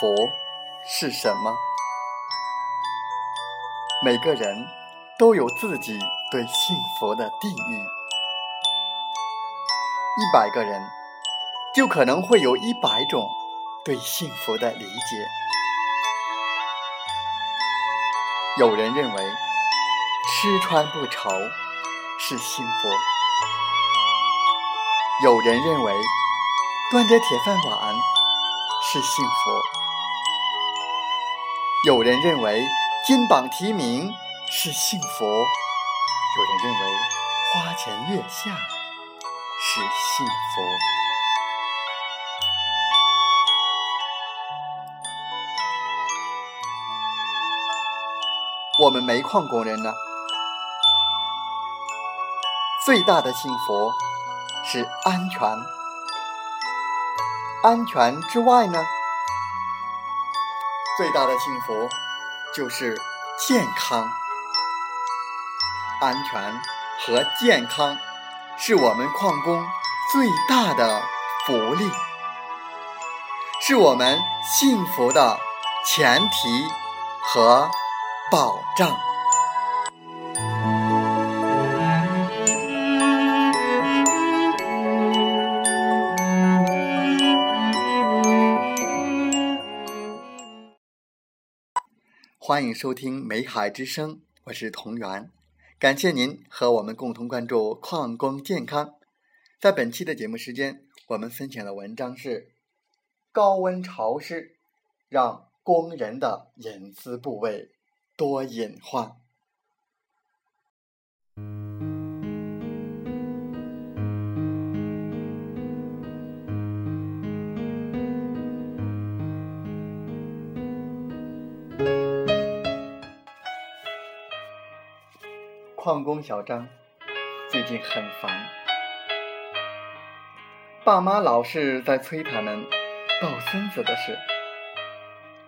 佛是什么？每个人都有自己对幸福的定义。一百个人，就可能会有一百种对幸福的理解。有人认为吃穿不愁是幸福，有人认为端着铁饭碗是幸福，有人认为金榜题名是幸福，有人认为花前月下是幸福。我们煤矿工人呢，最大的幸福是安全。安全之外呢，最大的幸福就是健康。安全和健康是我们矿工最大的福利，是我们幸福的前提和。保障。欢迎收听《美海之声》，我是同源，感谢您和我们共同关注矿工健康。在本期的节目时间，我们分享的文章是：高温潮湿让工人的隐私部位。多隐患。矿工小张最近很烦，爸妈老是在催他们抱孙子的事。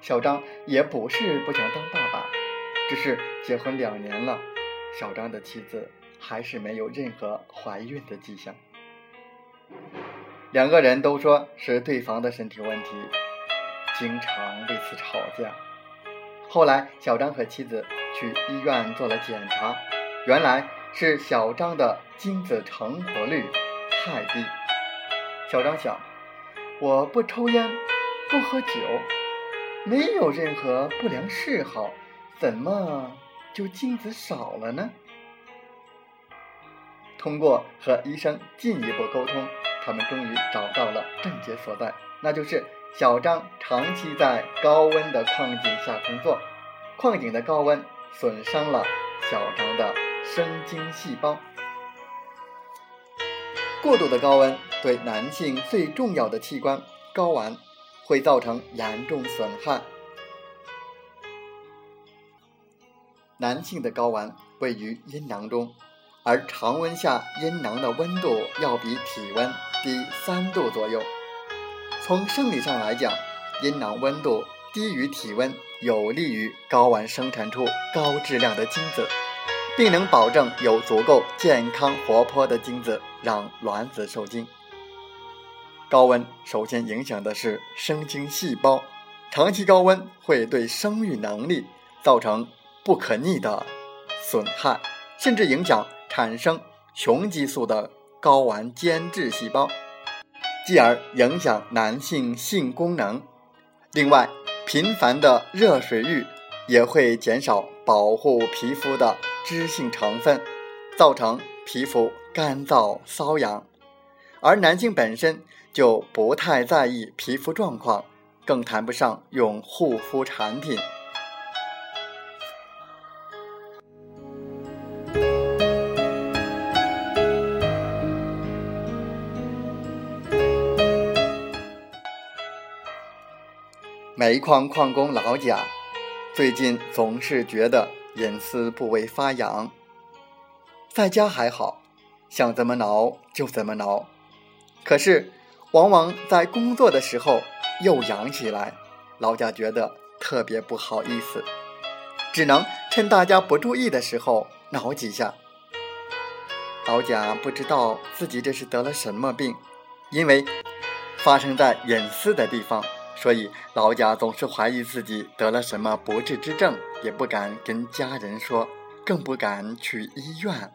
小张也不是不想当爸爸。只是结婚两年了，小张的妻子还是没有任何怀孕的迹象。两个人都说是对方的身体问题，经常为此吵架。后来，小张和妻子去医院做了检查，原来是小张的精子成活率太低。小张想，我不抽烟，不喝酒，没有任何不良嗜好。怎么就精子少了呢？通过和医生进一步沟通，他们终于找到了症结所在，那就是小张长期在高温的矿井下工作，矿井的高温损伤了小张的生精细胞。过度的高温对男性最重要的器官睾丸会造成严重损害。男性的睾丸位于阴囊中，而常温下阴囊的温度要比体温低三度左右。从生理上来讲，阴囊温度低于体温，有利于睾丸生产出高质量的精子，并能保证有足够健康活泼的精子让卵子受精。高温首先影响的是生精细胞，长期高温会对生育能力造成。不可逆的损害，甚至影响产生雄激素的睾丸间质细胞，继而影响男性性功能。另外，频繁的热水浴也会减少保护皮肤的脂性成分，造成皮肤干燥瘙痒。而男性本身就不太在意皮肤状况，更谈不上用护肤产品。煤矿矿工老贾最近总是觉得隐私部位发痒，在家还好，想怎么挠就怎么挠，可是往往在工作的时候又痒起来，老贾觉得特别不好意思，只能趁大家不注意的时候挠几下。老贾不知道自己这是得了什么病，因为发生在隐私的地方。所以老贾总是怀疑自己得了什么不治之症，也不敢跟家人说，更不敢去医院，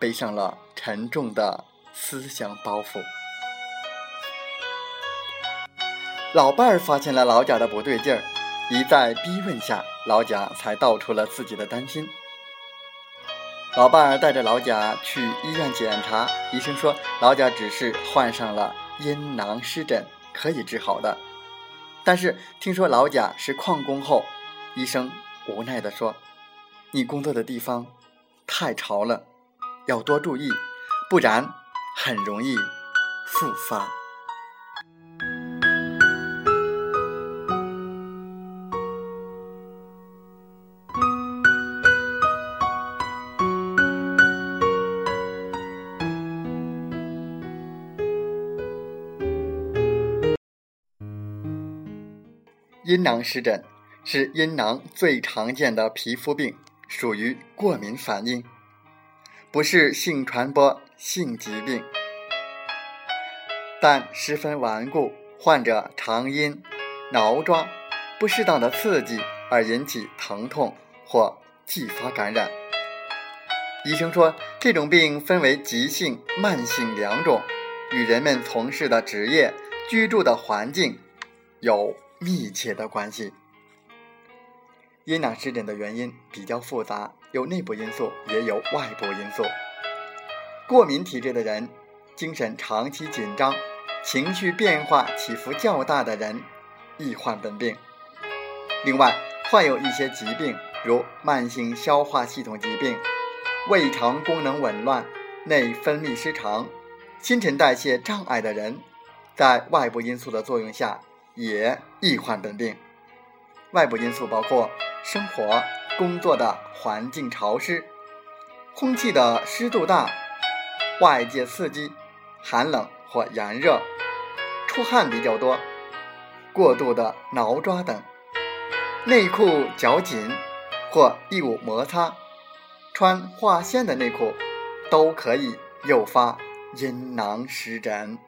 背上了沉重的思想包袱。老伴儿发现了老贾的不对劲儿，一再逼问下，老贾才道出了自己的担心。老伴儿带着老贾去医院检查，医生说老贾只是患上了阴囊湿疹，可以治好的。但是听说老贾是矿工后，医生无奈地说：“你工作的地方太潮了，要多注意，不然很容易复发。”阴囊湿疹是阴囊最常见的皮肤病，属于过敏反应，不是性传播性疾病，但十分顽固。患者常因挠抓、不适当的刺激而引起疼痛或继发感染。医生说，这种病分为急性、慢性两种，与人们从事的职业、居住的环境有。密切的关系。阴囊湿疹的原因比较复杂，有内部因素，也有外部因素。过敏体质的人，精神长期紧张，情绪变化起伏较大的人，易患本病。另外，患有一些疾病，如慢性消化系统疾病、胃肠功能紊乱、内分泌失常、新陈代谢障碍的人，在外部因素的作用下。也易患本病。外部因素包括生活、工作的环境潮湿、空气的湿度大、外界刺激、寒冷或炎热、出汗比较多、过度的挠抓等。内裤较紧或异物摩擦、穿化纤的内裤，都可以诱发阴囊湿疹。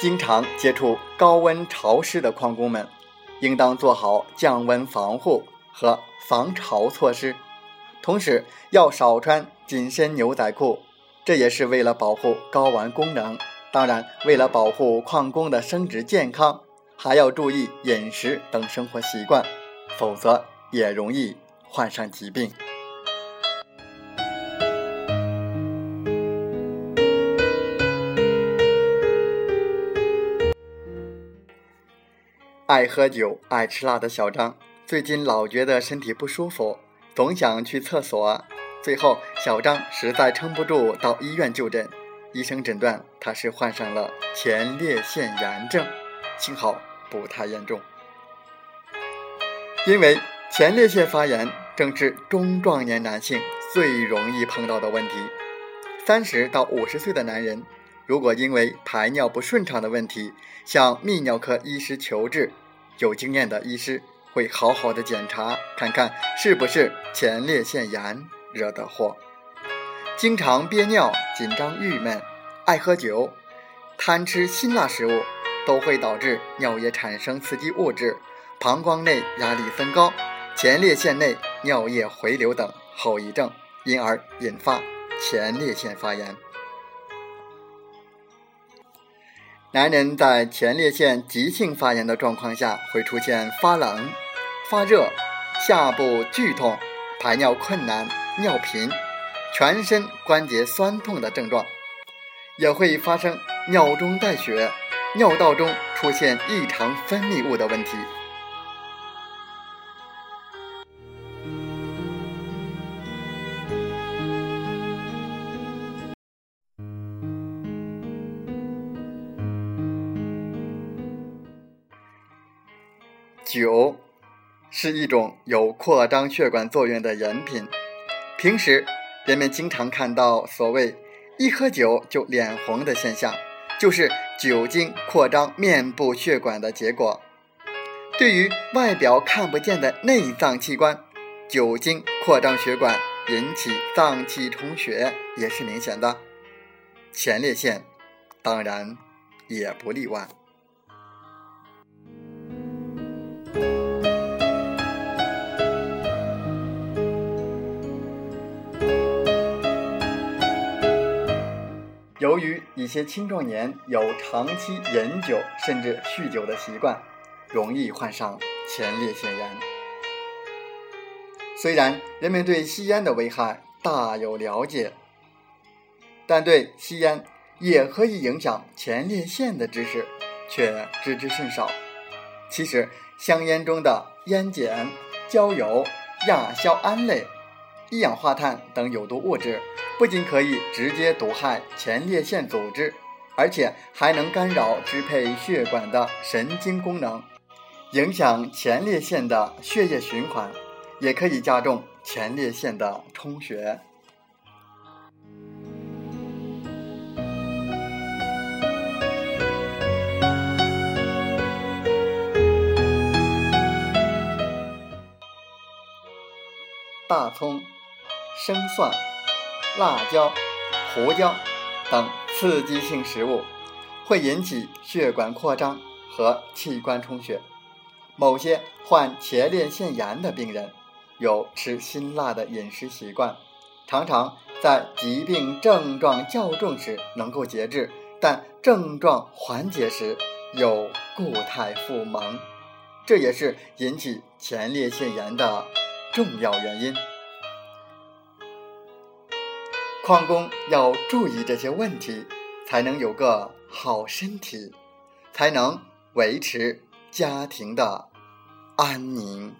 经常接触高温潮湿的矿工们，应当做好降温防护和防潮措施，同时要少穿紧身牛仔裤，这也是为了保护睾丸功能。当然，为了保护矿工的生殖健康，还要注意饮食等生活习惯，否则也容易患上疾病。爱喝酒、爱吃辣的小张，最近老觉得身体不舒服，总想去厕所。最后，小张实在撑不住，到医院就诊。医生诊断他是患上了前列腺炎症，幸好不太严重。因为前列腺发炎正是中壮年男性最容易碰到的问题。三十到五十岁的男人，如果因为排尿不顺畅的问题向泌尿科医师求治，有经验的医师会好好的检查，看看是不是前列腺炎惹的祸。经常憋尿、紧张、郁闷、爱喝酒、贪吃辛辣食物，都会导致尿液产生刺激物质，膀胱内压力增高，前列腺内尿液回流等后遗症，因而引发前列腺发炎。男人在前列腺急性发炎的状况下，会出现发冷、发热、下部剧痛、排尿困难、尿频、全身关节酸痛的症状，也会发生尿中带血、尿道中出现异常分泌物的问题。是一种有扩张血管作用的饮品。平时人们经常看到所谓“一喝酒就脸红”的现象，就是酒精扩张面部血管的结果。对于外表看不见的内脏器官，酒精扩张血管引起脏器充血也是明显的，前列腺当然也不例外。由于一些青壮年有长期饮酒甚至酗酒的习惯，容易患上前列腺炎。虽然人们对吸烟的危害大有了解，但对吸烟也可以影响前列腺的知识却知之甚少。其实，香烟中的烟碱、焦油、亚硝胺类。一氧化碳等有毒物质不仅可以直接毒害前列腺组织，而且还能干扰支配血管的神经功能，影响前列腺的血液循环，也可以加重前列腺的充血。大葱。生蒜、辣椒、胡椒等刺激性食物会引起血管扩张和器官充血。某些患前列腺炎的病人有吃辛辣的饮食习惯，常常在疾病症状较重时能够节制，但症状缓解时有固态复萌，这也是引起前列腺炎的重要原因。矿工要注意这些问题，才能有个好身体，才能维持家庭的安宁。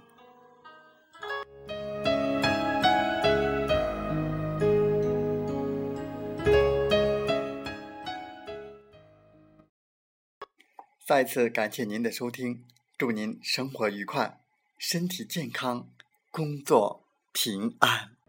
再次感谢您的收听，祝您生活愉快，身体健康，工作平安。